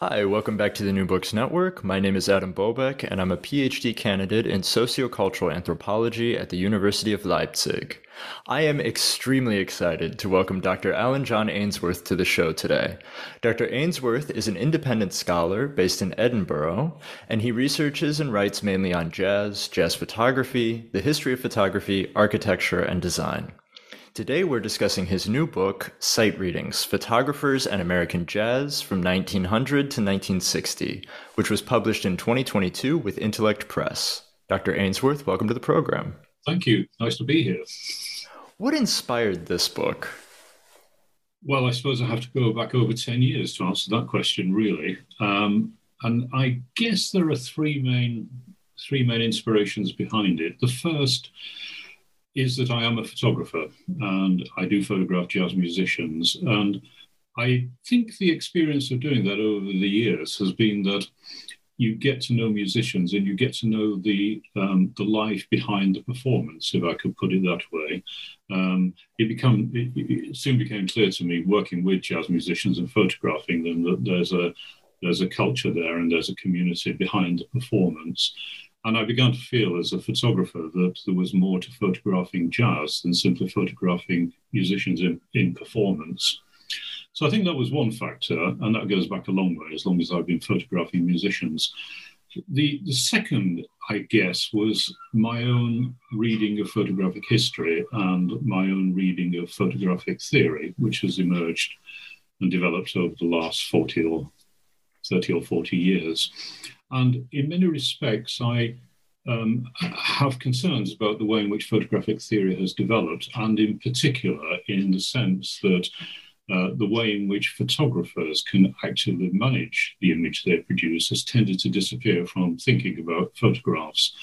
Hi, welcome back to the New Books Network. My name is Adam Bobeck, and I'm a PhD candidate in sociocultural anthropology at the University of Leipzig. I am extremely excited to welcome Dr. Alan John Ainsworth to the show today. Dr. Ainsworth is an independent scholar based in Edinburgh, and he researches and writes mainly on jazz, jazz photography, the history of photography, architecture, and design. Today we're discussing his new book, Sight Readings Photographers and American Jazz from 1900 to 1960, which was published in 2022 with Intellect Press. Dr. Ainsworth, welcome to the program. Thank you. Nice to be here. What inspired this book? Well, I suppose I have to go back over 10 years to answer that question, really. Um, and I guess there are three main three main inspirations behind it. The first is that I am a photographer and I do photograph jazz musicians. And I think the experience of doing that over the years has been that you get to know musicians and you get to know the um, the life behind the performance, if I could put it that way. Um, it become it, it, soon became clear to me working with jazz musicians and photographing them that there's a there's a culture there and there's a community behind the performance. And I began to feel as a photographer that there was more to photographing jazz than simply photographing musicians in, in performance. So I think that was one factor, and that goes back a long way, as long as I've been photographing musicians. The, the second, I guess, was my own reading of photographic history and my own reading of photographic theory, which has emerged and developed over the last 40 or 30 or 40 years. And in many respects, I um, have concerns about the way in which photographic theory has developed, and in particular, in the sense that uh, the way in which photographers can actually manage the image they produce has tended to disappear from thinking about photographs.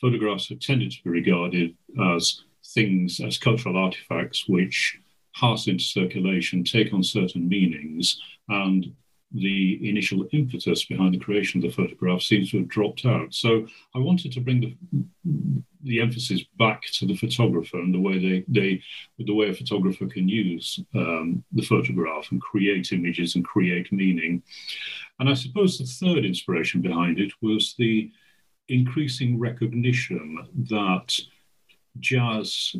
Photographs have tended to be regarded as things, as cultural artifacts, which pass into circulation, take on certain meanings, and the initial impetus behind the creation of the photograph seems to have dropped out. So I wanted to bring the, the emphasis back to the photographer and the way they, they the way a photographer can use um, the photograph and create images and create meaning. And I suppose the third inspiration behind it was the increasing recognition that jazz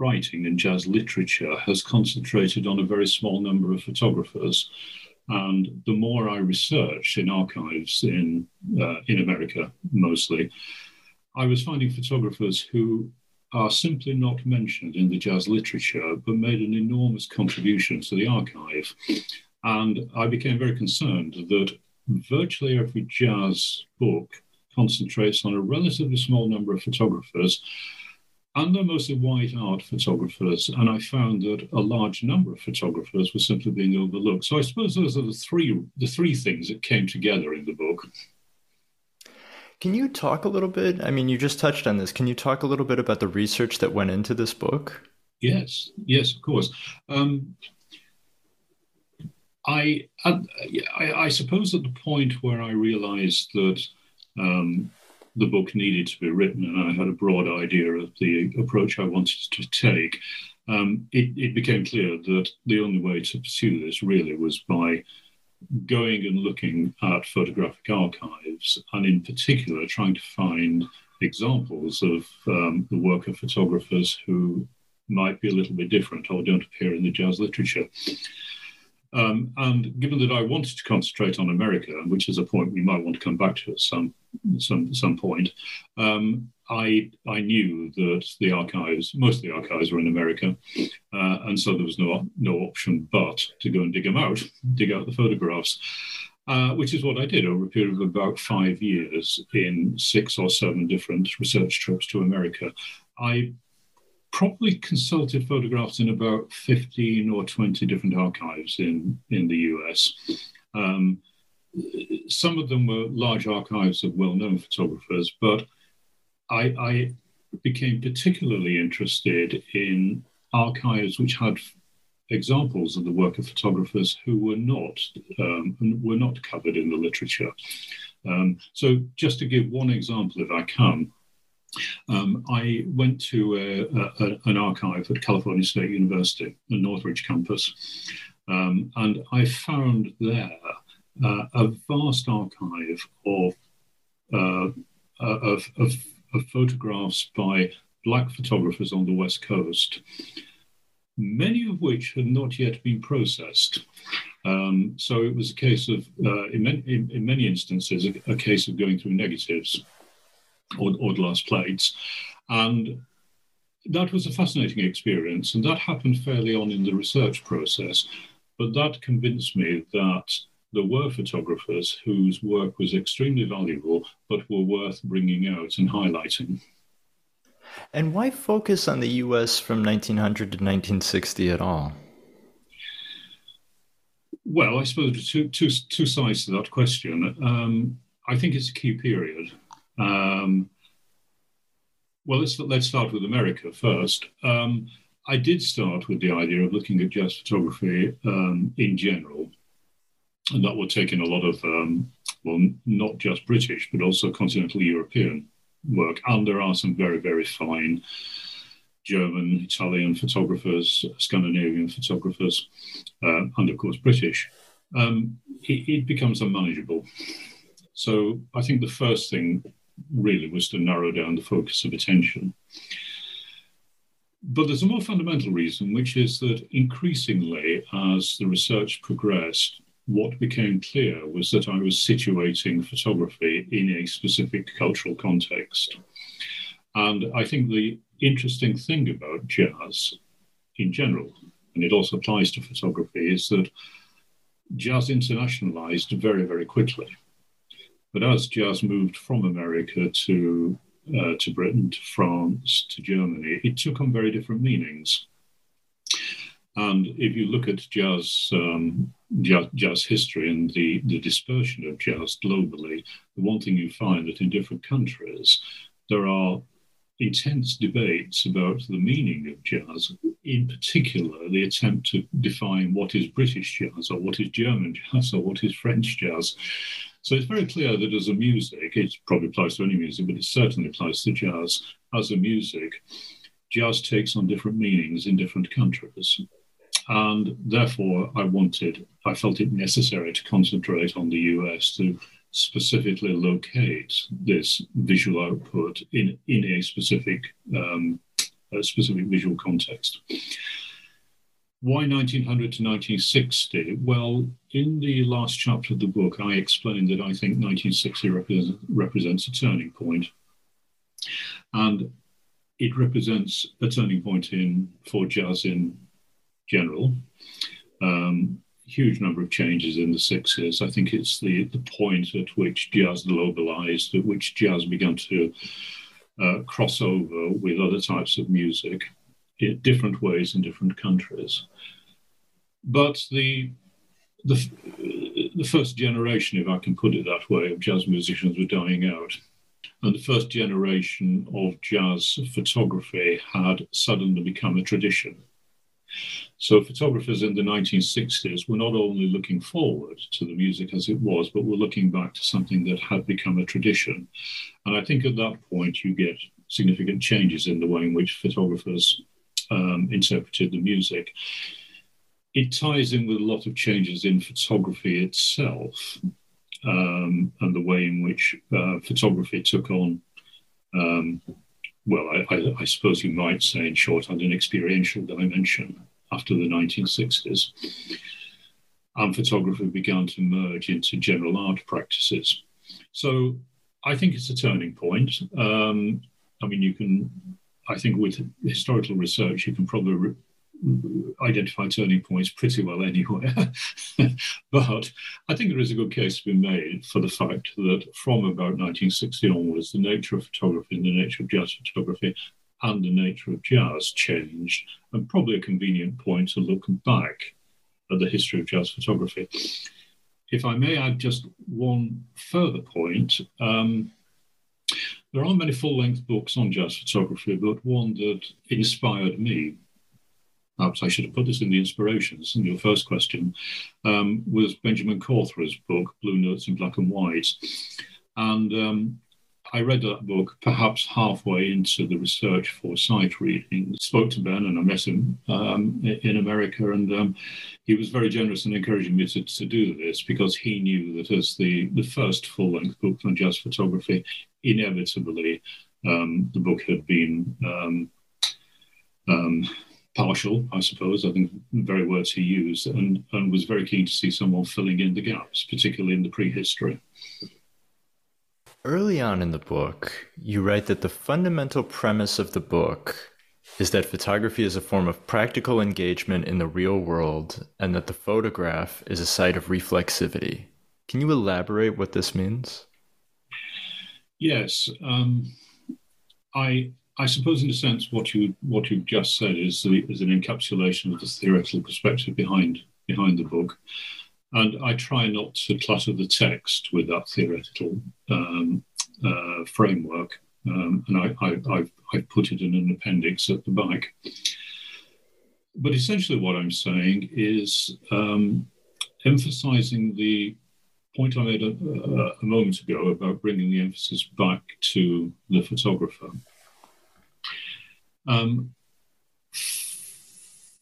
writing and jazz literature has concentrated on a very small number of photographers and the more I researched in archives in, uh, in America mostly, I was finding photographers who are simply not mentioned in the jazz literature, but made an enormous contribution to the archive. And I became very concerned that virtually every jazz book concentrates on a relatively small number of photographers and they're mostly white art photographers. And I found that a large number of photographers were simply being overlooked. So I suppose those are the three the three things that came together in the book. Can you talk a little bit? I mean, you just touched on this. Can you talk a little bit about the research that went into this book? Yes, yes, of course. Um, I, I, I suppose at the point where I realized that um, the book needed to be written and I had a broad idea of the approach I wanted to take, um, it, it became clear that the only way to pursue this really was by going and looking at photographic archives, and in particular, trying to find examples of um, the work of photographers who might be a little bit different or don't appear in the jazz literature. Um, and given that I wanted to concentrate on America, which is a point we might want to come back to at some some some point, um, I I knew that the archives, most of the archives, were in America, uh, and so there was no no option but to go and dig them out, dig out the photographs. Uh, which is what I did over a period of about five years in six or seven different research trips to America. I probably consulted photographs in about 15 or 20 different archives in, in the US. Um, some of them were large archives of well known photographers, but I, I, became particularly interested in archives which had examples of the work of photographers who were not um, were not covered in the literature. Um, so, just to give one example, if I can, um, I went to a, a, an archive at California State University, the Northridge campus, um, and I found there uh, a vast archive of, uh, uh, of, of, of photographs by black photographers on the West Coast, many of which had not yet been processed. Um, so it was a case of, uh, in, in, in, many instances, a, a, case of going through negatives or, or glass plates. And that was a fascinating experience. And that happened fairly on in the research process. But that convinced me that there were photographers whose work was extremely valuable, but were worth bringing out and highlighting. And why focus on the US from 1900 to 1960 at all? Well, I suppose two, two, two sides to that question. Um, I think it's a key period. Um, well, let's let's start with America first. Um, I did start with the idea of looking at jazz photography um, in general, and that would take in a lot of um, well, not just British but also continental European work. And there are some very very fine German, Italian photographers, Scandinavian photographers, uh, and of course British. Um, it, it becomes unmanageable. So I think the first thing really was to narrow down the focus of attention. But there's a more fundamental reason, which is that increasingly, as the research progressed, what became clear was that I was situating photography in a specific cultural context. And I think the interesting thing about jazz in general, and it also applies to photography, is that jazz internationalized very, very quickly. But as jazz moved from America to uh, to Britain, to France, to Germany, it took on very different meanings. And if you look at jazz, um, jazz, jazz, history and the, the dispersion of jazz globally, the one thing you find that in different countries, there are intense debates about the meaning of jazz, in particular, the attempt to define what is British jazz or what is German jazz or what is French jazz. So it's very clear that as a music, it probably applies to any music, but it certainly applies to jazz. As a music, jazz takes on different meanings in different countries. And therefore, I wanted, I felt it necessary to concentrate on the US to specifically locate this visual output in, in a specific um, a specific visual context. Why 1900 to 1960? Well, in the last chapter of the book, I explained that I think 1960 represents, represents a turning point. And it represents a turning point in for jazz in general. Um, huge number of changes in the 60s. I think it's the, the point at which jazz globalized, at which jazz began to uh, cross over with other types of music in different ways in different countries. But the, the, the first generation, if I can put it that way, of jazz musicians were dying out. And the first generation of jazz photography had suddenly become a tradition. So photographers in the 1960s were not only looking forward to the music as it was, but were looking back to something that had become a tradition. And I think at that point you get significant changes in the way in which photographers um, interpreted the music. It ties in with a lot of changes in photography itself um, and the way in which uh, photography took on um, well, I, I, I, suppose you might say in short, shorthand, an experiential dimension after the 1960s. And photography began to merge into general art practices. So I think it's a turning point. Um, I mean, you can, I think with historical research, you can probably re- identify turning points pretty well anywhere. but I think there is a good case to be made for the fact that from about 1960 onwards, the nature of photography and the nature of jazz photography and the nature of jazz changed, and probably a convenient point to look back at the history of jazz photography. If I may add just one further point, um, there aren't many full length books on jazz photography, but one that inspired me perhaps I should have put this in the inspirations in your first question, um, was Benjamin Cawthra's book, Blue Notes in Black and White. And um, I read that book perhaps halfway into the research for sight reading. Spoke to Ben and I met him um, in America, and um, he was very generous in encouraging me to, to do this because he knew that as the, the first full length book on jazz photography, inevitably um, the book had been um, um, partial, I suppose, I think very words he used, and, and was very keen to see someone filling in the gaps, particularly in the prehistory. Early on in the book, you write that the fundamental premise of the book is that photography is a form of practical engagement in the real world and that the photograph is a site of reflexivity. Can you elaborate what this means? Yes. Um, I I suppose, in a sense, what you what you've just said is the, is an encapsulation of the theoretical perspective behind behind the book, and I try not to clutter the text with that theoretical um, uh, framework, um, and I, I, I've, I've put it in an appendix at the back. But essentially, what I'm saying is um, emphasizing the point I made a, a, moment ago about bringing the emphasis back to the photographer. Um,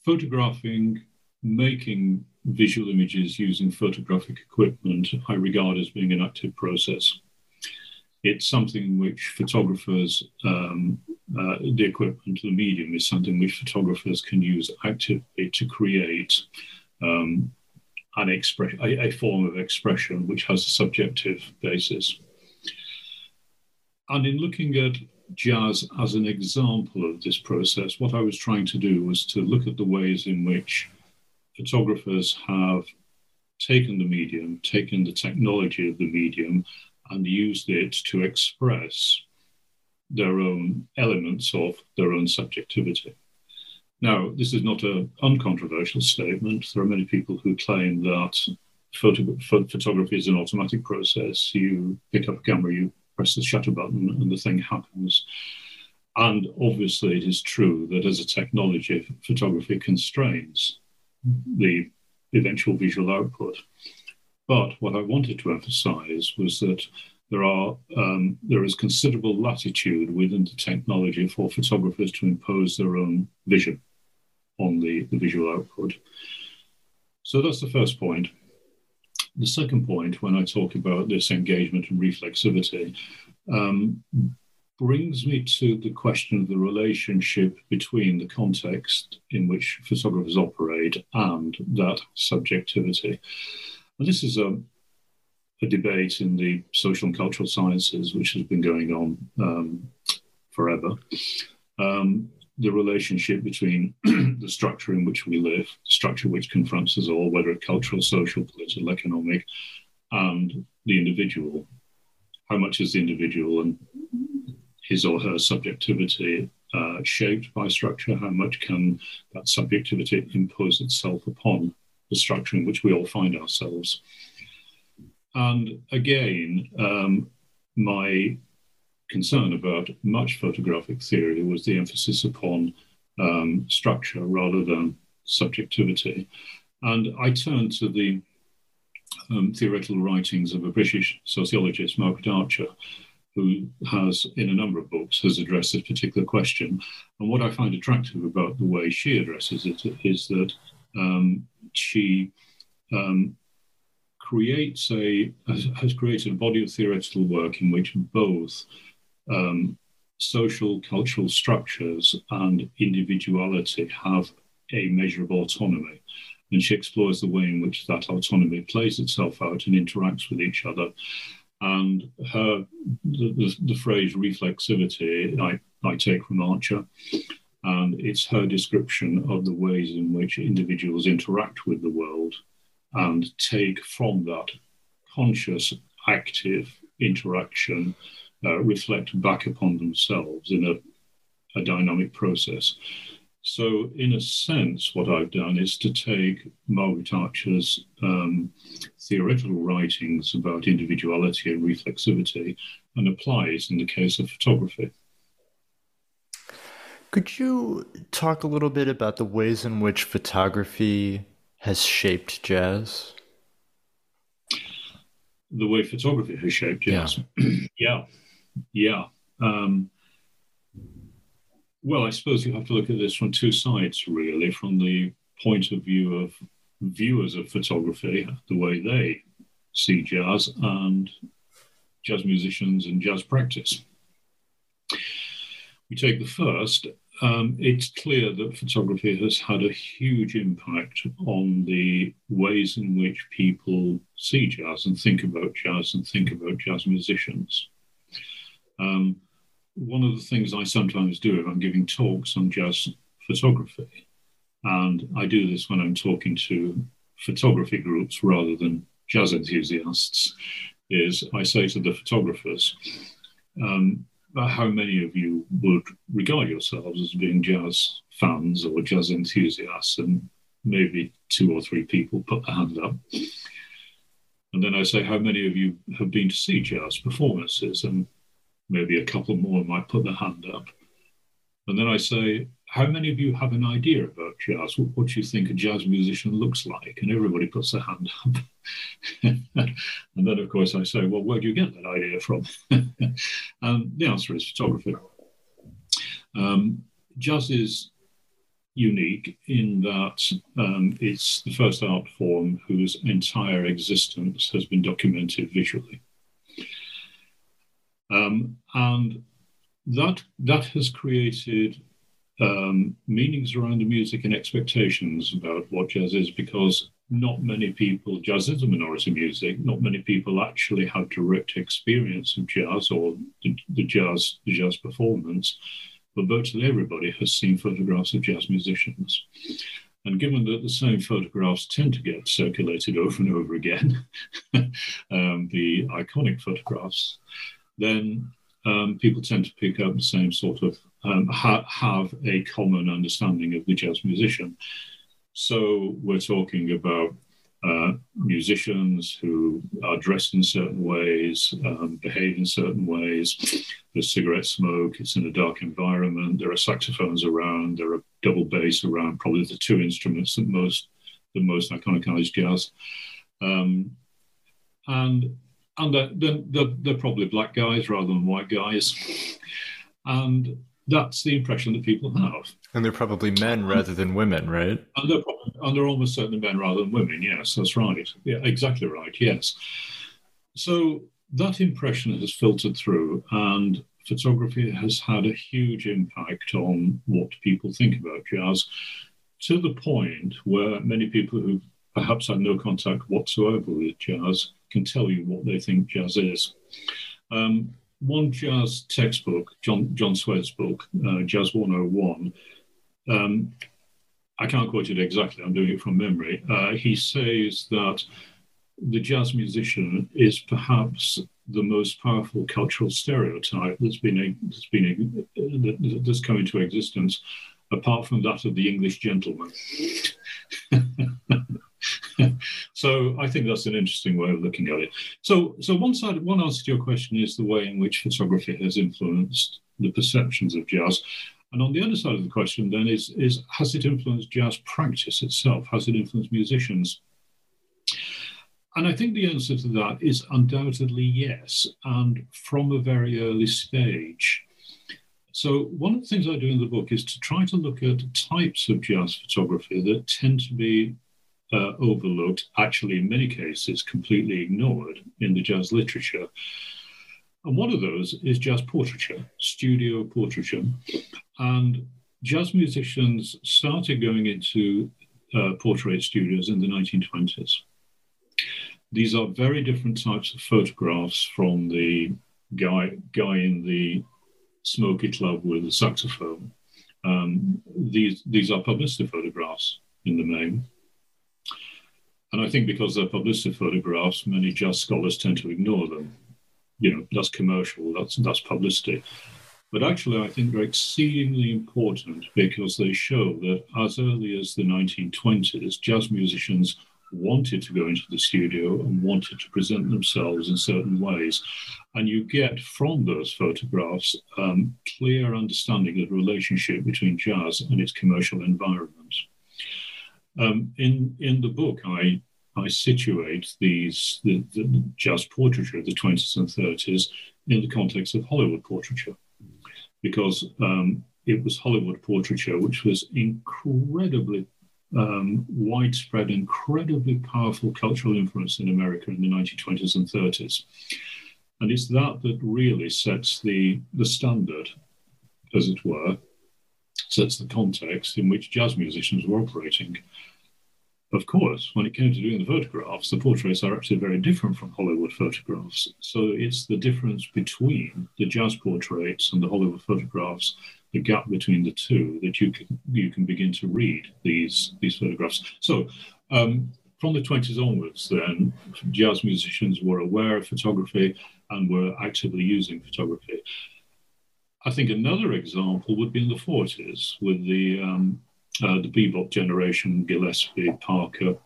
photographing, making visual images using photographic equipment, I regard as being an active process. It's something which photographers, um, uh, the equipment, the medium is something which photographers can use actively to create um, an expression, a, a form of expression which has a subjective basis. And in looking at jazz as an example of this process, what I was trying to do was to look at the ways in which photographers have taken the medium, taken the technology of the medium, and used it to express their own elements of their own subjectivity. Now, this is not an uncontroversial statement. There are many people who claim that photo- photography is an automatic process. You pick up a camera, you press the shutter button and the thing happens. And obviously, it is true that as a technology, photography constrains the eventual visual output. But what I wanted to emphasize was that there are um, there is considerable latitude within the technology for photographers to impose their own vision on the, the visual output. So that's the first point. The second point, when I talk about this engagement and reflexivity, um, brings me to the question of the relationship between the context in which photographers operate and that subjectivity. And this is a, a debate in the social and cultural sciences, which has been going on um, forever. Um, the relationship between the structure in which we live, the structure which confronts us all, whether it's cultural, social, political, economic, and the individual. How much is the individual and his or her subjectivity uh, shaped by structure? How much can that subjectivity impose itself upon the structure in which we all find ourselves? And again, um, my concern about much photographic theory was the emphasis upon um, structure rather than subjectivity. And I turned to the um, theoretical writings of a British sociologist, Margaret Archer, who has, in a number of books, has addressed this particular question. And what I find attractive about the way she addresses it is that um, she um, creates a has, has, created a body of theoretical work in which both um, social cultural structures and individuality have a measure of autonomy. And she explores the way in which that autonomy plays itself out and interacts with each other. And her the, the, the phrase reflexivity I, I take from Archer and it's her description of the ways in which individuals interact with the world and take from that conscious, active interaction, uh, reflect back upon themselves in a, a dynamic process. So, in a sense, what I've done is to take Margaret Archer's um, theoretical writings about individuality and reflexivity and apply it in the case of photography. Could you talk a little bit about the ways in which photography has shaped jazz? The way photography has shaped jazz. Yeah. yeah. Yeah. Um, well, I suppose you have to look at this from two sides, really, from the point of view of viewers of photography, the way they see jazz, and jazz musicians and jazz practice. We take the first, um, it's clear that photography has had a huge impact on the ways in which people see jazz and think about jazz and think about jazz musicians. Um, one of the things I sometimes do if I'm giving talks on jazz photography, and I do this when I'm talking to photography groups rather than jazz enthusiasts, is I say to the photographers, um, how many of you would regard yourselves as being jazz fans or jazz enthusiasts? And maybe two or three people put their hand up. And then I say, how many of you have been to see jazz performances? And maybe a couple more might put their hand up. And then I say, how many of you have an idea about jazz? What, what do you think a jazz musician looks like? And everybody puts their hand up. and then, of course, I say, well, where do you get that idea from? and the answer is photography. Um, jazz is unique in that um, it's the first art form whose entire existence has been documented visually. Um, and that, that has created um, meanings around the music and expectations about what jazz is because not many people, jazz is a minority music, not many people actually have direct experience of jazz or the, the jazz, the jazz performance, but virtually everybody has seen photographs of jazz musicians. And given that the same photographs tend to get circulated over and over again, um, the iconic photographs, then um, people tend to pick up the same sort of um, ha- have a common understanding of the jazz musician. So we're talking about uh, musicians who are dressed in certain ways, um, behave in certain ways. There's cigarette smoke. It's in a dark environment. There are saxophones around. There are double bass around. Probably the two instruments that most the most iconicized jazz. Um, and and they're, they're, they're, probably black guys rather than white guys. And that's the impression that people have. And they're probably men rather than women, right? And they're, probably, and they're almost certainly men rather than women. Yes, that's right. Yeah, exactly right. Yes. So that impression has filtered through, and photography has had a huge impact on what people think about jazz to the point where many people who perhaps had no contact whatsoever with jazz can tell you what they think jazz is. Um, one jazz textbook, John John Szwed's book, uh, Jazz 101. Um, I can't quote it exactly. I'm doing it from memory. Uh, he says that the jazz musician is perhaps the most powerful cultural stereotype that's been been that's come into existence, apart from that of the English gentleman. so I think that's an interesting way of looking at it. So, so one side, one answer to your question is the way in which photography has influenced the perceptions of jazz. And on the other side of the question, then, is, is has it influenced jazz practice itself? Has it influenced musicians? And I think the answer to that is undoubtedly yes, and from a very early stage. So, one of the things I do in the book is to try to look at types of jazz photography that tend to be uh, overlooked, actually, in many cases, completely ignored in the jazz literature. And one of those is jazz portraiture, studio portraiture. And jazz musicians started going into uh, portrait studios in the 1920s. These are very different types of photographs from the guy guy in the smoky club with the saxophone. Um, these these are publicity photographs in the main. And I think because they're publicity photographs, many jazz scholars tend to ignore them. You know, that's commercial, that's that's publicity. But actually, I think they're exceedingly important because they show that as early as the 1920s, jazz musicians wanted to go into the studio and wanted to present themselves in certain ways. And you get from those photographs um, clear understanding of the relationship between jazz and its commercial environment. Um, in in the book, I I situate these the, the jazz portraiture of the 20s and 30s in the context of Hollywood portraiture, because um, it was Hollywood portraiture which was incredibly um, widespread, incredibly powerful cultural influence in America in the 1920s and 30s. And it's that that really sets the, the standard, as it were, sets the context in which jazz musicians were operating. Of course, when it came to doing the photographs, the portraits are actually very different from Hollywood photographs. So it's the difference between the jazz portraits and the Hollywood photographs, the gap between the two, that you can you can begin to read these these photographs. So um, from the 20s onwards, then jazz musicians were aware of photography and were actively using photography. I think another example would be in the 40s with the um, uh, the bebop generation, Gillespie, Parker,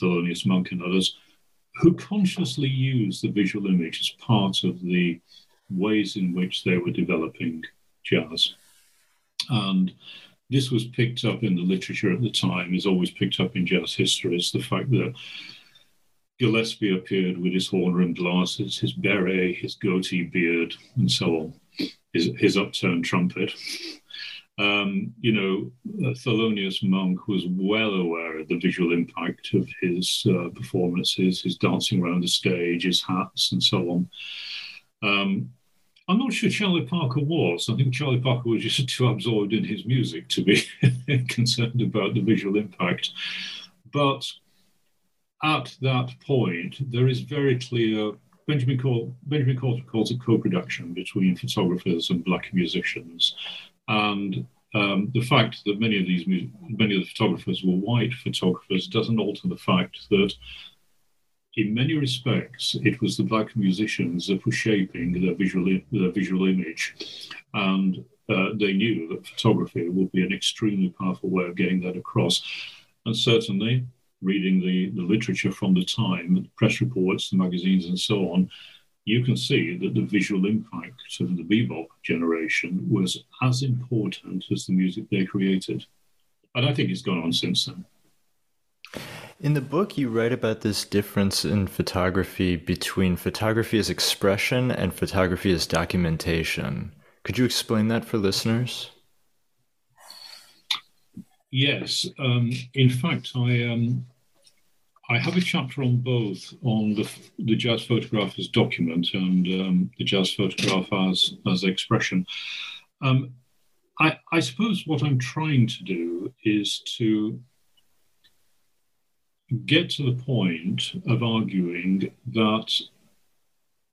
Thelonious Monk, and others, who consciously used the visual image as part of the ways in which they were developing jazz. And this was picked up in the literature at the time, is always picked up in jazz history. It's the fact that Gillespie appeared with his horn rimmed glasses, his beret, his goatee beard, and so on, his, his upturned trumpet. Um, you know, uh, Thelonious Monk was well aware of the visual impact of his uh, performances, his dancing around the stage, his hats, and so on. Um, I'm not sure Charlie Parker was. I think Charlie Parker was just too absorbed in his music to be concerned about the visual impact. But at that point, there is very clear. Benjamin, Call, Benjamin Cawthra calls it co-production between photographers and black musicians, and um, the fact that many of these many of the photographers were white photographers doesn't alter the fact that in many respects it was the black musicians that were shaping their visual their visual image. And uh, they knew that photography would be an extremely powerful way of getting that across. And certainly reading the, the literature from the time the press reports the magazines and so on you can see that the visual impact of the bebop generation was as important as the music they created. And I think it's gone on since then. In the book, you write about this difference in photography between photography as expression and photography as documentation. Could you explain that for listeners? Yes. Um, in fact, I um, I have a chapter on both on the, the jazz photograph as document and um, the jazz photograph as as expression. Um, I, I suppose what I'm trying to do is to get to the point of arguing that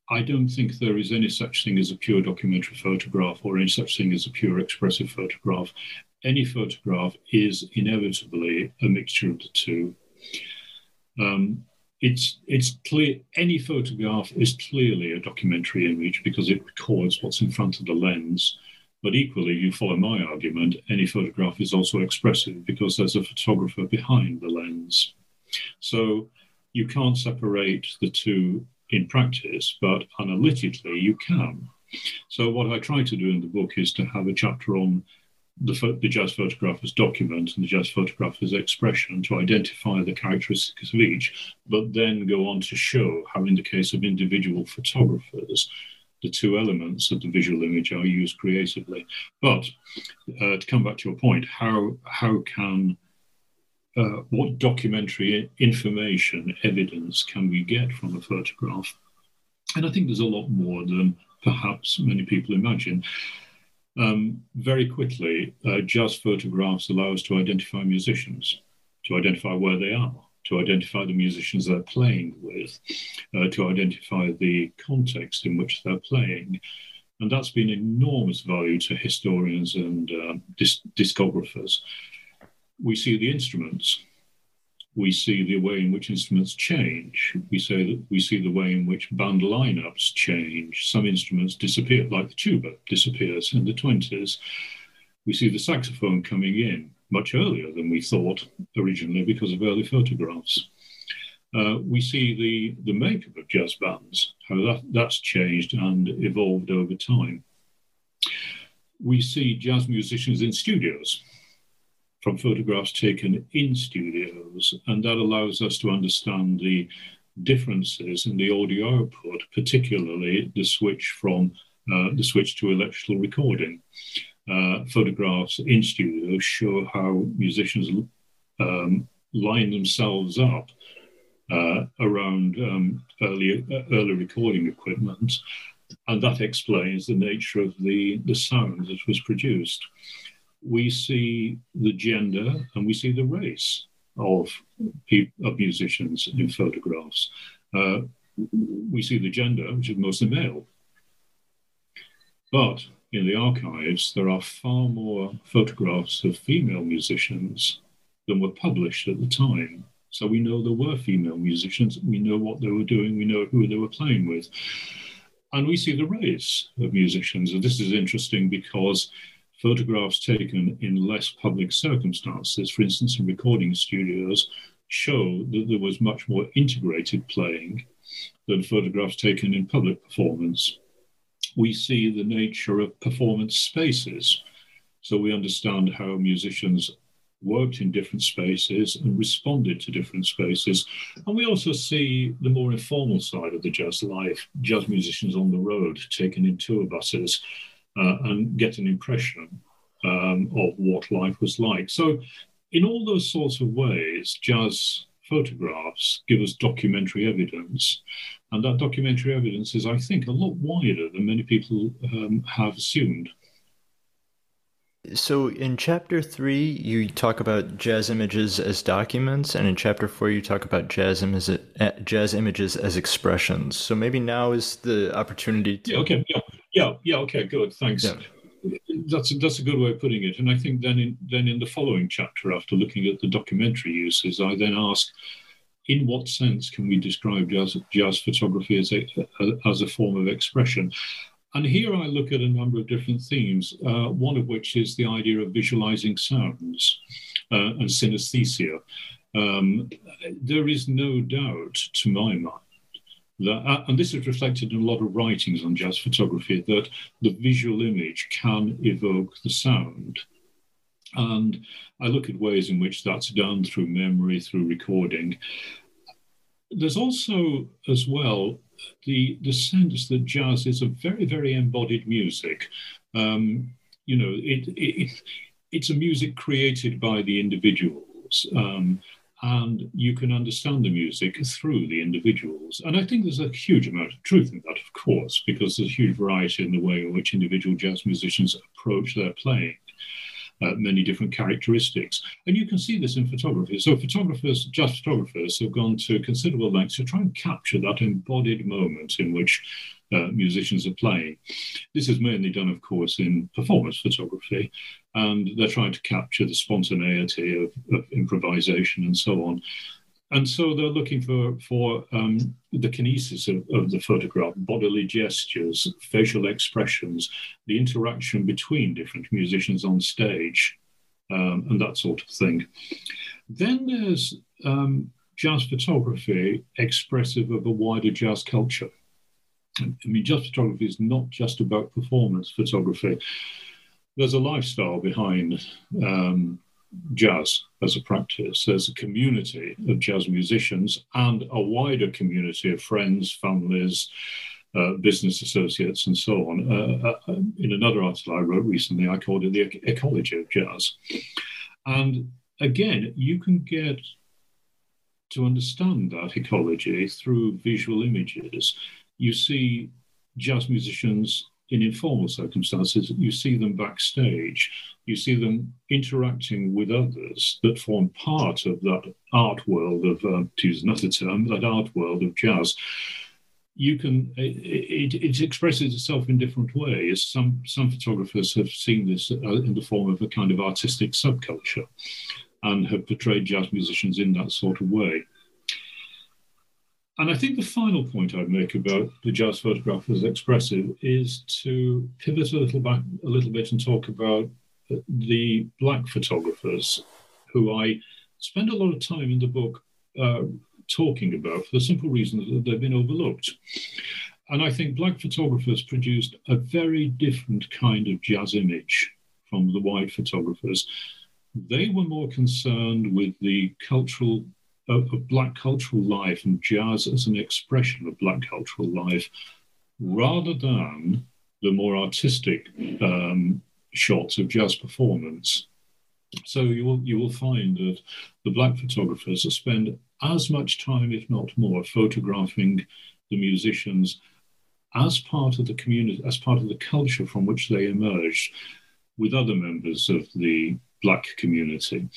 I don't think there is any such thing as a pure documentary photograph or any such thing as a pure expressive photograph. Any photograph is inevitably a mixture of the two. Um, it's it's clear any photograph is clearly a documentary image because it records what's in front of the lens. But equally, you follow my argument, any photograph is also expressive because there's a photographer behind the lens. So you can't separate the two in practice, but analytically you can. So what I try to do in the book is to have a chapter on the, the jazz photographer's document and the jazz photographer's expression to identify the characteristics of each, but then go on to show how, in the case of individual photographers, the two elements of the visual image are used creatively. But uh, to come back to your point, how how can uh, what documentary information, evidence can we get from a photograph? And I think there's a lot more than perhaps many people imagine. Um, very quickly, uh, jazz photographs allow us to identify musicians, to identify where they are, to identify the musicians they're playing with, uh, to identify the context in which they're playing. And that's been enormous value to historians and uh, disc- discographers. We see the instruments, we see the way in which instruments change. We say that we see the way in which band lineups change. Some instruments disappear, like the tuba disappears in the 20s. We see the saxophone coming in much earlier than we thought originally because of early photographs. Uh, we see the, the makeup of jazz bands, how that, that's changed and evolved over time. We see jazz musicians in studios from photographs taken in studios, and that allows us to understand the differences in the audio output, particularly the switch from uh, the switch to electrical recording. Uh, photographs in studios show how musicians um, line themselves up uh, around um, early, uh, early recording equipment, and that explains the nature of the, the sound that was produced we see the gender and we see the race of, of musicians in photographs. Uh, we see the gender, which is mostly male. But in the archives, there are far more photographs of female musicians than were published at the time. So we know there were female musicians, we know what they were doing, we know who they were playing with. And we see the race of musicians. And this is interesting because photographs taken in less public circumstances, for instance, in recording studios, show that there was much more integrated playing than photographs taken in public performance. We see the nature of performance spaces. So we understand how musicians worked in different spaces and responded to different spaces. And we also see the more informal side of the jazz life, jazz musicians on the road, taken in tour buses, and get an impression um, of what life was like. So, in all those sorts of ways, jazz photographs give us documentary evidence. And that documentary evidence is, I think, a lot wider than many people um, have assumed. So, in chapter three, you talk about jazz images as documents, and in chapter four, you talk about jazz, images, jazz images as expressions. So, maybe now is the opportunity to. Yeah, okay. Yeah. Yeah, yeah, okay, good, thanks. Yeah. That's a, that's a good way of putting it. And I think then in then in the following chapter, after looking at the documentary uses, I then ask, in what sense can we describe jazz, jazz photography as a, as a form of expression? And here I look at a number of different themes, uh, one of which is the idea of visualizing sounds uh, and synesthesia. Um, there is no doubt, to my mind, that, uh, and this is reflected in a lot of writings on jazz photography, that the visual image can evoke the sound. And I look at ways in which that's done through memory, through recording. There's also, as well, the, the sense that jazz is a very, very embodied music. Um, you know, it, it, it's a music created by the individuals. Um, and you can understand the music through the individuals. And I think there's a huge amount of truth in that, of course, because there's a huge variety in the way in which individual jazz musicians approach their playing. Uh, many different characteristics. And you can see this in photography. So, photographers, jazz photographers, have gone to considerable lengths to try and capture that embodied moment in which uh, musicians are playing. This is mainly done, of course, in performance photography, and they're trying to capture the spontaneity of, of improvisation and so on. And so they're looking for for um, the kinesis of, of, the photograph, bodily gestures, facial expressions, the interaction between different musicians on stage, um, and that sort of thing. Then there's um, jazz photography expressive of a wider jazz culture. I mean, jazz photography is not just about performance photography. there's a lifestyle behind um, jazz as a practice. There's a community of jazz musicians and a wider community of friends, families, uh, business associates, and so on. Uh, uh, in another article I wrote recently, I called it the ecology of jazz. And again, you can get to understand that ecology through visual images. You see jazz musicians in informal circumstances, you see them backstage, you see them interacting with others that form part of that art world of, uh, to use another term, that art world of jazz. You can it, it, it, expresses itself in different ways. Some some photographers have seen this uh, in the form of a kind of artistic subculture, and have portrayed jazz musicians in that sort of way. And I think the final point I'd make about the jazz photograph as expressive is to pivot a little back a little bit and talk about the black photographers who I spend a lot of time in the book uh, talking about for the simple reason that they've been overlooked. And I think black photographers produced a very different kind of jazz image from the white photographers. They were more concerned with the cultural of, of black cultural life and jazz as an expression of black cultural life rather than the more artistic um, shots of jazz performance. So you will you will find that the black photographers spend as much time, if not more, photographing the musicians as part of the community, as part of the culture from which they emerged, with other members of the black community.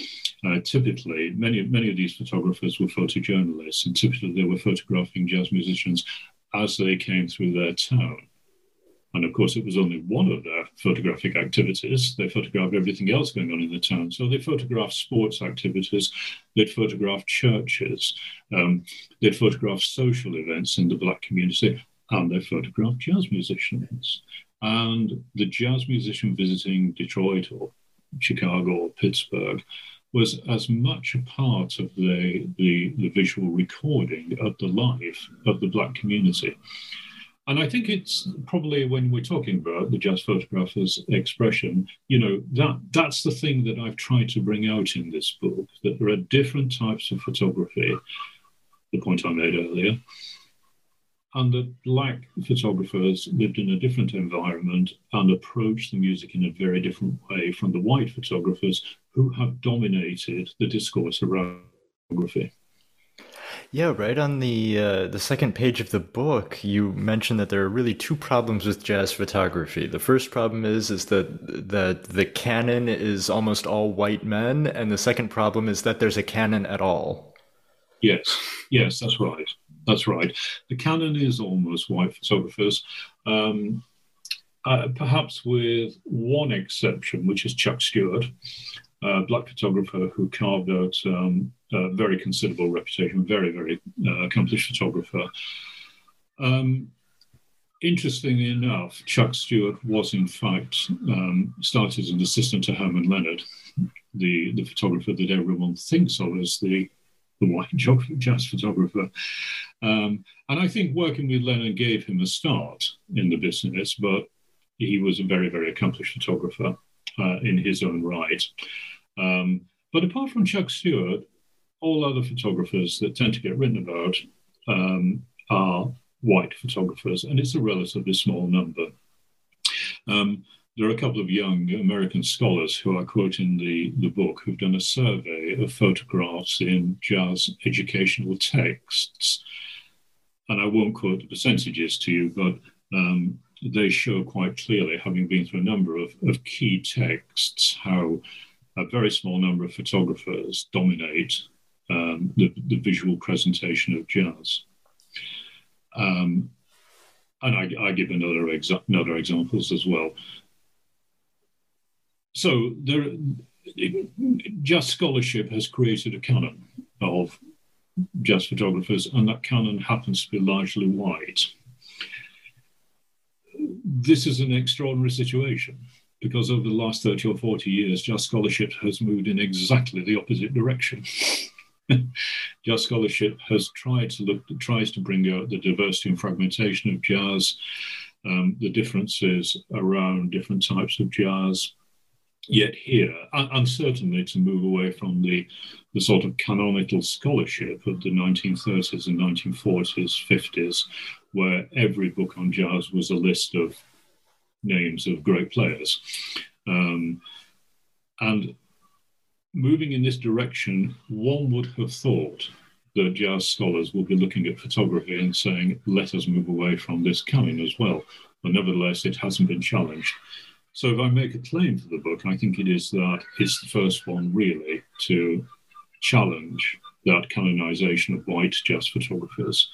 Uh, typically, many, many of these photographers were photojournalists, and typically they were photographing jazz musicians as they came through their town. And of course, it was only one of their photographic activities. They photographed everything else going on in the town. So they photographed sports activities, they'd photograph churches, um, they'd photograph social events in the Black community, and they photographed jazz musicians. And the jazz musician visiting Detroit or Chicago or Pittsburgh was as much a part of the, the, the visual recording of the life of the Black community. And I think it's probably when we're talking about the jazz photographer's expression, you know, that that's the thing that I've tried to bring out in this book, that there are different types of photography, the point I made earlier, and that black photographers lived in a different environment and approached the music in a very different way from the white photographers who have dominated the discourse around photography. Yeah, right on the uh, the second page of the book, you mentioned that there are really two problems with jazz photography. The first problem is is that that the canon is almost all white men, and the second problem is that there's a canon at all. Yes, yes, that's right. That's right. The canon is almost white photographers. Um, uh, perhaps with one exception, which is Chuck Stewart, a black photographer who carved out um, a very considerable reputation, very, very uh, accomplished photographer. Um, interestingly enough, Chuck Stewart was in fact um, started as an assistant to Herman Leonard, the, the photographer that everyone thinks of as the the white jazz photographer. Um, and I think working with Leonard gave him a start in the business, but he was a very, very accomplished photographer uh, in his own right. Um, but apart from Chuck Stewart, all other photographers that tend to get written about um, are white photographers, and it's a relatively small number. Um, there are a couple of young American scholars who I quote in the, the book who've done a survey of photographs in jazz educational texts. And I won't quote the percentages to you, but um, they show quite clearly, having been through a number of, of key texts, how a very small number of photographers dominate um, the, the, visual presentation of jazz. Um, and I, I, give another, exa- another examples as well so there, jazz scholarship has created a canon of jazz photographers, and that canon happens to be largely white. This is an extraordinary situation because over the last 30 or 40 years, jazz scholarship has moved in exactly the opposite direction. jazz scholarship has tried to look, tries to bring out the diversity and fragmentation of jazz, um, the differences around different types of jazz, yet here, and, certainly to move away from the, the sort of canonical scholarship of the 1930s and 1940s, 50s, where every book on jazz was a list of names of great players. Um, and moving in this direction, one would have thought that jazz scholars will be looking at photography and saying, let us move away from this canon as well. But nevertheless, it hasn't been challenged. So if I make a claim for the book, I think it is that it's the first one really to challenge that canonization of white jazz photographers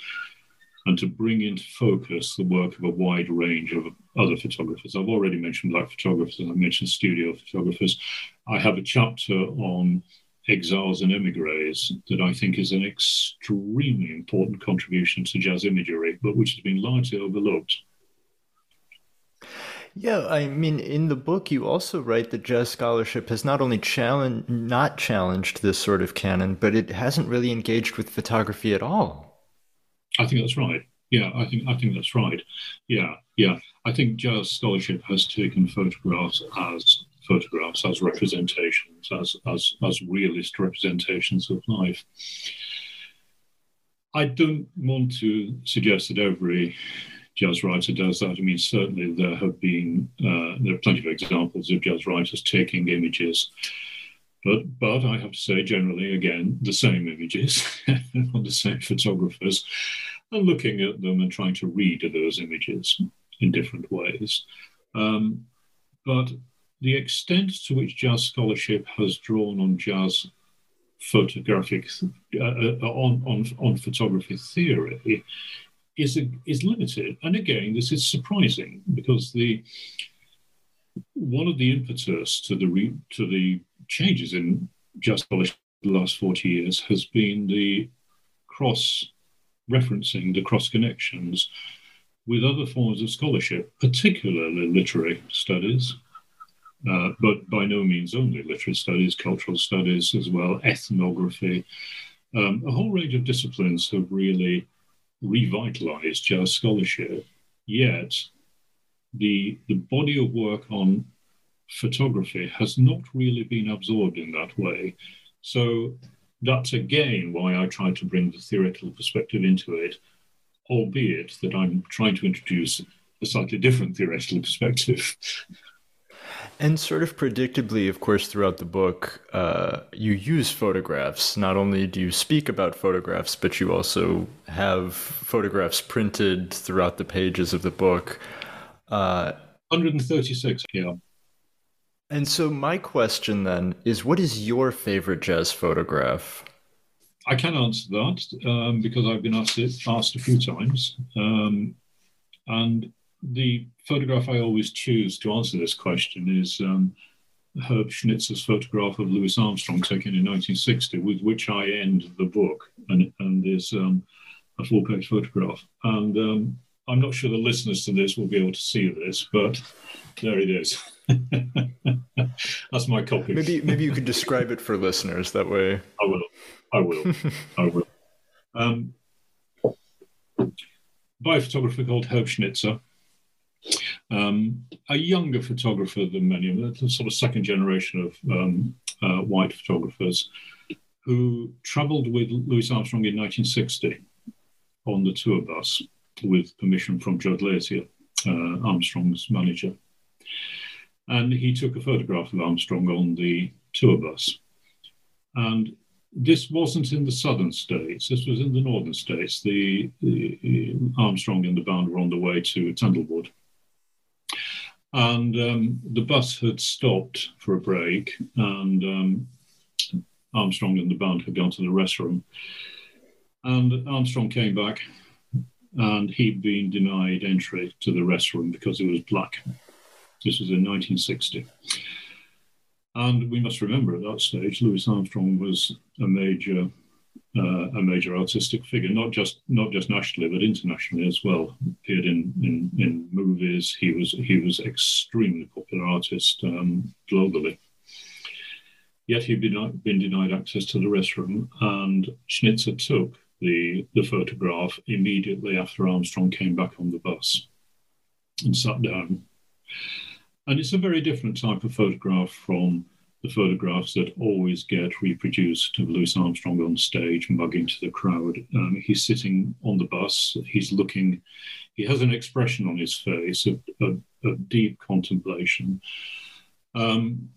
and to bring into focus the work of a wide range of other photographers. I've already mentioned black photographers, I've mentioned studio photographers. I have a chapter on exiles and emigres that I think is an extremely important contribution to jazz imagery, but which has been largely overlooked. Yeah, I mean, in the book, you also write that jazz scholarship has not only challenged, not challenged this sort of canon, but it hasn't really engaged with photography at all. I think that's right. Yeah, I think I think that's right. Yeah, yeah. I think jazz scholarship has taken photographs as photographs as representations, as, as, as realist representations of life. I don't want to suggest that every jazz writer does that. I mean, certainly there have been uh, there are plenty of examples of jazz writers taking images, but but I have to say, generally, again, the same images on the same photographers, and looking at them and trying to read those images in different ways. Um, but the extent to which jazz scholarship has drawn on jazz photographic uh, uh, on, on on photography theory is a, is limited. And again, this is surprising because the one of the impetus to the re, to the changes in just scholarship the last 40 years has been the cross referencing, the cross connections with other forms of scholarship, particularly literary studies, uh, but by no means only literary studies, cultural studies as well, ethnography. Um, a whole range of disciplines have really revitalized jazz scholarship, yet the, the body of work on photography has not really been absorbed in that way. So that's again why I try to bring the theoretical perspective into it, albeit that I'm trying to introduce a slightly different theoretical perspective. And sort of predictably, of course, throughout the book, uh, you use photographs. Not only do you speak about photographs, but you also have photographs printed throughout the pages of the book. Uh, 136, yeah. And so, my question then is what is your favorite jazz photograph? I can answer that um, because I've been asked, it, asked a few times. Um, and the photograph I always choose to answer this question is um, Herb Snitzer's photograph of Louis Armstrong taken in 1960, with which I end the book, and, and is um, a full page photograph. And um, I'm not sure the listeners to this will be able to see this, but there it is. That's my copy. Maybe maybe you could describe it for listeners that way. I will. I will. I will. Um, by a photographer called Herb Snitzer, um, a younger photographer than many of them, sort of second generation of um, uh, white photographers, who traveled with Louis Armstrong in 1960 on the tour bus with permission from Joe Glaser, uh, Armstrong's manager. And he took a photograph of Armstrong on the tour bus. And this wasn't in the southern states, this was in the northern states. The, the Armstrong and the band were on the way to Tanglewood and um, the bus had stopped for a break, and um, Armstrong and the band had gone to the restroom. And Armstrong came back, and he'd been denied entry to the restroom because it was black. This was in 1960. And we must remember at that stage, Louis Armstrong was a major uh, a major artistic figure, not just not just nationally but internationally as well. Appeared in, in, in movies. He was he was extremely popular artist um, globally. Yet he'd been, been denied access to the restroom, and Snitzer took the the photograph immediately after Armstrong came back on the bus and sat down. And it's a very different type of photograph from the photographs that always get reproduced of Louis Armstrong on stage, mugging to the crowd. Um, he's sitting on the bus, he's looking, he has an expression on his face of, of, of deep contemplation. Um,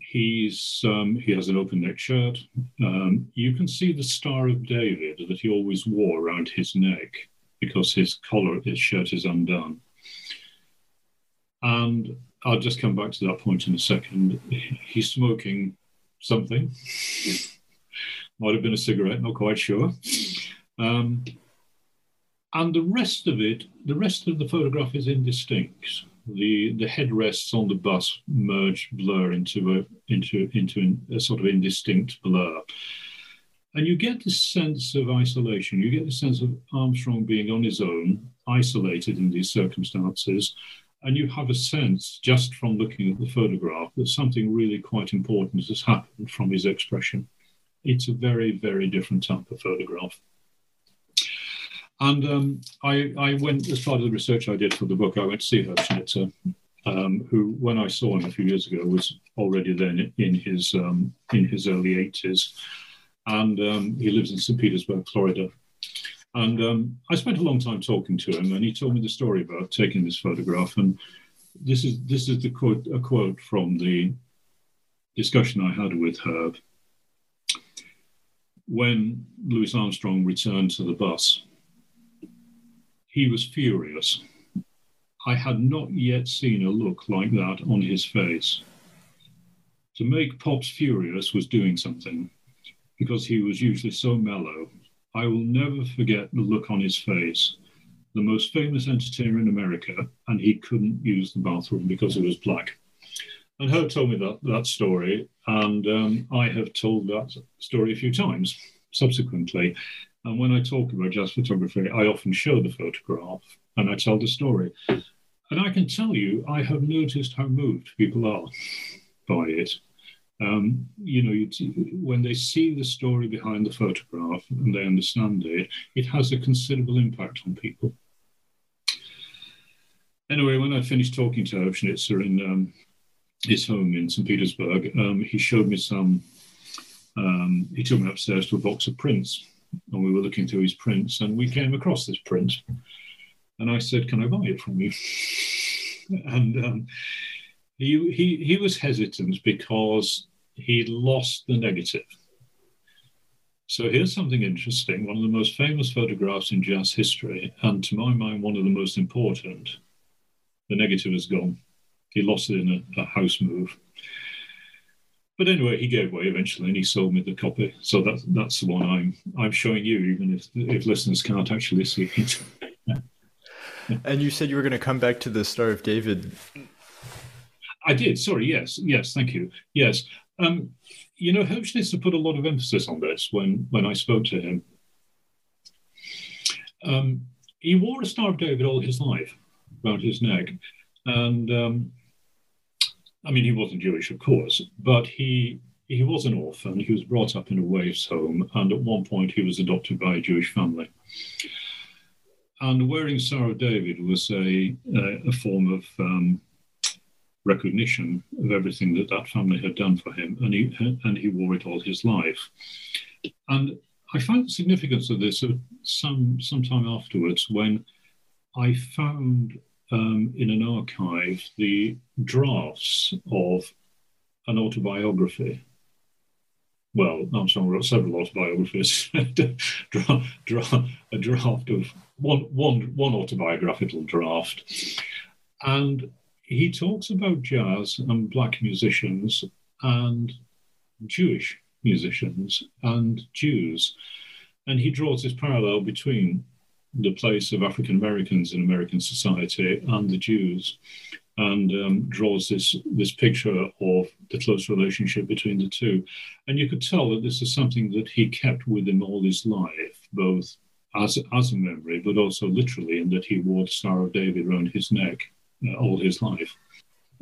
he's um, he has an open neck shirt. Um, you can see the Star of David that he always wore around his neck because his collar, his shirt is undone. And I'll just come back to that point in a second. He's smoking something. Might have been a cigarette, not quite sure. Um, and the rest of it, the rest of the photograph is indistinct. The the headrests on the bus merge, blur into a into into a sort of indistinct blur. And you get this sense of isolation. You get the sense of Armstrong being on his own, isolated in these circumstances, and you have a sense, just from looking at the photograph, that something really quite important has happened from his expression. It's a very, very different type of photograph. And um, I, I, went, as part of the research I did for the book, I went to see Herb Snitzer, um, who, when I saw him a few years ago, was already then in his, um, in his early 80s. And um, he lives in St. Petersburg, Florida. And um, I spent a long time talking to him, and he told me the story about taking this photograph. And this is this is the quote a quote from the discussion I had with Herb when Louis Armstrong returned to the bus. He was furious. I had not yet seen a look like that on his face. To make Pops furious was doing something because he was usually so mellow I will never forget the look on his face. The most famous entertainer in America, and he couldn't use the bathroom because it was black. And Herb told me that, that story, and um, I have told that story a few times subsequently. And when I talk about jazz photography, I often show the photograph and I tell the story. And I can tell you, I have noticed how moved people are by it. Um, you know, when they see the story behind the photograph and they understand it, it has a considerable impact on people. Anyway, when I finished talking to Herb Snitzer in um, his home in St. Petersburg, um, he showed me some, um, he took me upstairs to a box of prints, and we were looking through his prints, and we came across this print. And I said, Can I buy it from you? and um, he, he, he was hesitant because he lost the negative. So here's something interesting. One of the most famous photographs in jazz history, and to my mind, one of the most important. The negative is gone. He lost it in a, a house move. But anyway, he gave way eventually, and he sold me the copy. So that, that's the one I'm I'm showing you, even if if listeners can't actually see it. and you said you were going to come back to the Star of David. I did. Sorry. Yes. Yes. Thank you. Yes. Um, you know, Herb put a lot of emphasis on this when, when I spoke to him. Um, he wore a Star of David all his life around his neck. And um, I mean, he wasn't Jewish, of course, but he he was an orphan. He was brought up in a waif's home, and at one point he was adopted by a Jewish family. And wearing Star of David was a, a, a form of um, recognition of everything that that family had done for him, and he and he wore it all his life. And I found the significance of this some some time afterwards when I found um, in an archive the drafts of an autobiography. Well, Armstrong wrote several autobiographies. dra- dra- a draft of one, one, one autobiographical draft, and he talks about jazz and black musicians and Jewish musicians and Jews. And he draws this parallel between the place of African Americans in American society and the Jews, and um, draws this this picture of the close relationship between the two. And you could tell that this is something that he kept with him all his life, both as as a memory, but also literally, in that he wore the Star of David around his neck all his life.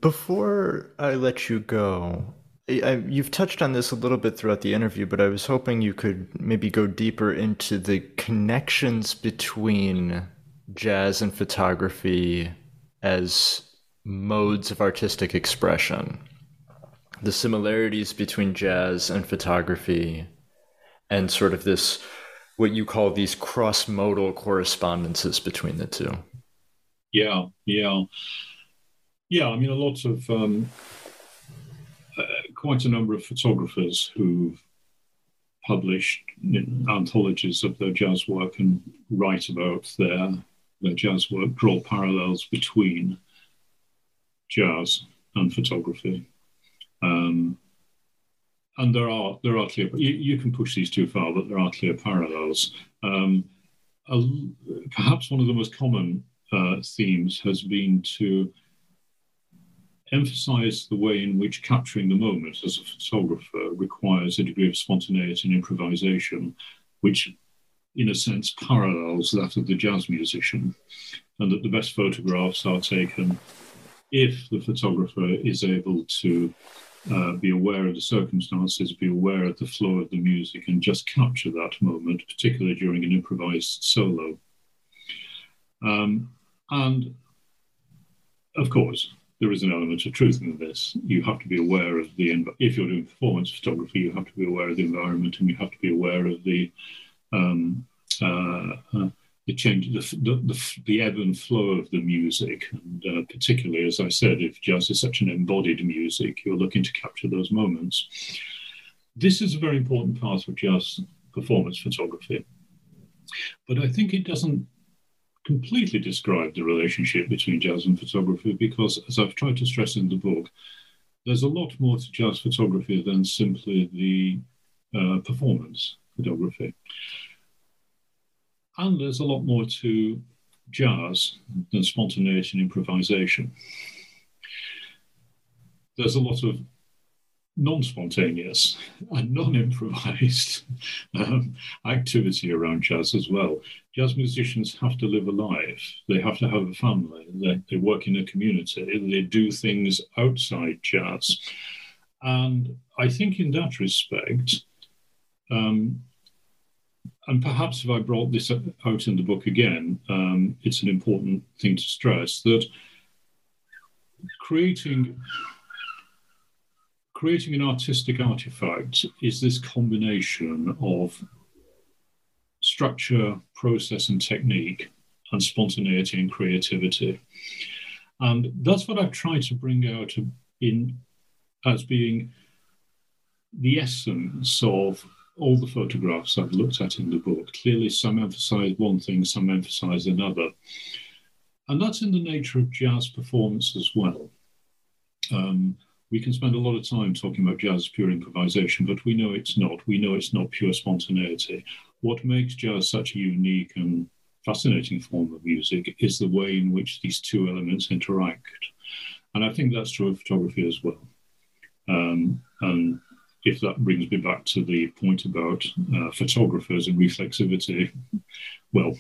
Before I let you go, I, you've touched on this a little bit throughout the interview, but I was hoping you could maybe go deeper into the connections between jazz and photography as modes of artistic expression, the similarities between jazz and photography, and sort of this what you call these cross-modal correspondences between the two. Yeah, yeah, yeah. I mean, a lot of um, uh, quite a number of photographers who've published anthologies of their jazz work and write about their their jazz work, draw parallels between jazz and photography. Um, and there are there are clear. You, you, can push these too far, but there are clear parallels. Um, perhaps one of the most common uh, themes has been to emphasize the way in which capturing the moment as a photographer requires a degree of spontaneity and improvisation, which, in a sense, parallels that of the jazz musician, and that the best photographs are taken if the photographer is able to uh, be aware of the circumstances, be aware of the flow of the music, and just capture that moment, particularly during an improvised solo. Um, and of course, there is an element of truth in this. You have to be aware of the if you're doing performance photography, you have to be aware of the environment, and you have to be aware of the um, uh, uh, the change, the, the, the, ebb and flow of the music, and uh, particularly, as I said, if jazz is such an embodied music, you're looking to capture those moments. This is a very important part of jazz performance photography, but I think it doesn't completely describe the relationship between jazz and photography because, as I've tried to stress in the book, there's a lot more to jazz photography than simply the uh, performance photography. And there's a lot more to jazz than spontaneity and improvisation. There's a lot of non spontaneous and non improvised um, activity around jazz as well. Jazz musicians have to live a life, they have to have a family, they, they work in a community, they do things outside jazz. And I think in that respect, um, and perhaps if I brought this out in the book again, um, it's an important thing to stress that creating creating an artistic artifact is this combination of structure, process, and technique, and spontaneity and creativity. And that's what I've tried to bring out in as being the essence of all the photographs I've looked at in the book. Clearly, some emphasize one thing, some emphasize another. And that's in the nature of jazz performance as well. Um, we can spend a lot of time talking about jazz as pure improvisation, but we know it's not. We know it's not pure spontaneity. What makes jazz such a unique and fascinating form of music is the way in which these two elements interact. And I think that's true of photography as well. Um, and if that brings me back to the point about uh, photographers and reflexivity, well,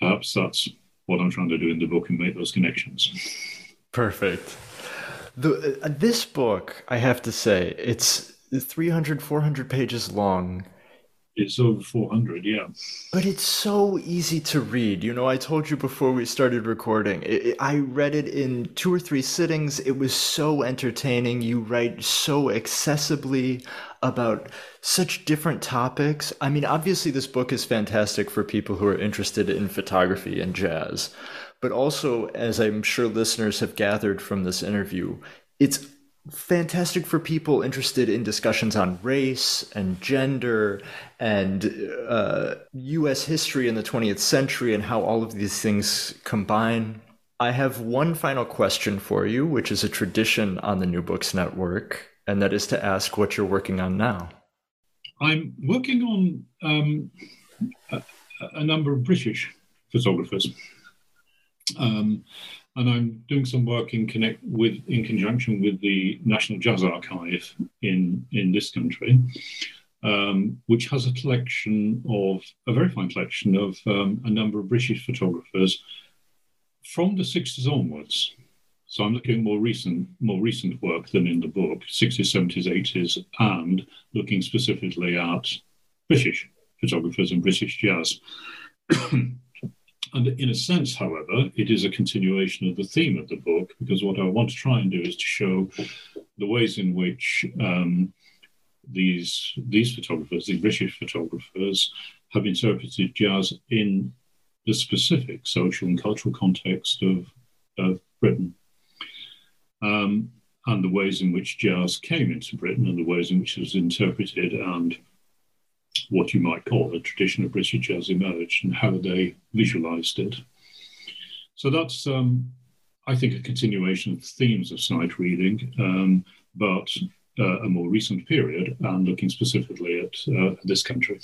perhaps that's what I'm trying to do in the book and make those connections. Perfect. The, uh, this book, I have to say, it's 300, 400 pages long. It's over 400, yeah. But it's so easy to read. You know, I told you before we started recording, it, it, I read it in two or three sittings. It was so entertaining. You write so accessibly about such different topics. I mean, obviously, this book is fantastic for people who are interested in photography and jazz. But also, as I'm sure listeners have gathered from this interview, it's fantastic for people interested in discussions on race and gender and uh, US history in the 20th century and how all of these things combine. I have one final question for you, which is a tradition on the New Books Network, and that is to ask what you're working on now. I'm working on um, a, a number of British photographers. Um, and I'm doing some work in connect with in conjunction with the National Jazz Archive in in this country, um, which has a collection of a very fine collection of um, a number of British photographers from the 60s onwards. So I'm looking at more recent more recent work than in the book, 60s, 70s, 80s, and looking specifically at British photographers and British jazz. and in a sense, however, it is a continuation of the theme of the book because what I want to try and do is to show the ways in which um, these these photographers, these British photographers, have interpreted jazz in the specific social and cultural context of, of Britain. Um, and the ways in which jazz came into Britain and the ways in which it was interpreted and what you might call a tradition of British jazz emerged and how they visualized it. So that's, um, I think, a continuation of the themes of sight reading, um, but uh, a more recent period and looking specifically at uh, this country.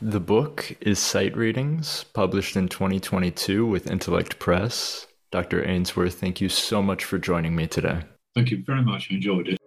The book is Sight Readings, published in 2022 with Intellect Press. Dr. Ainsworth, thank you so much for joining me today. Thank you very much. I enjoyed it.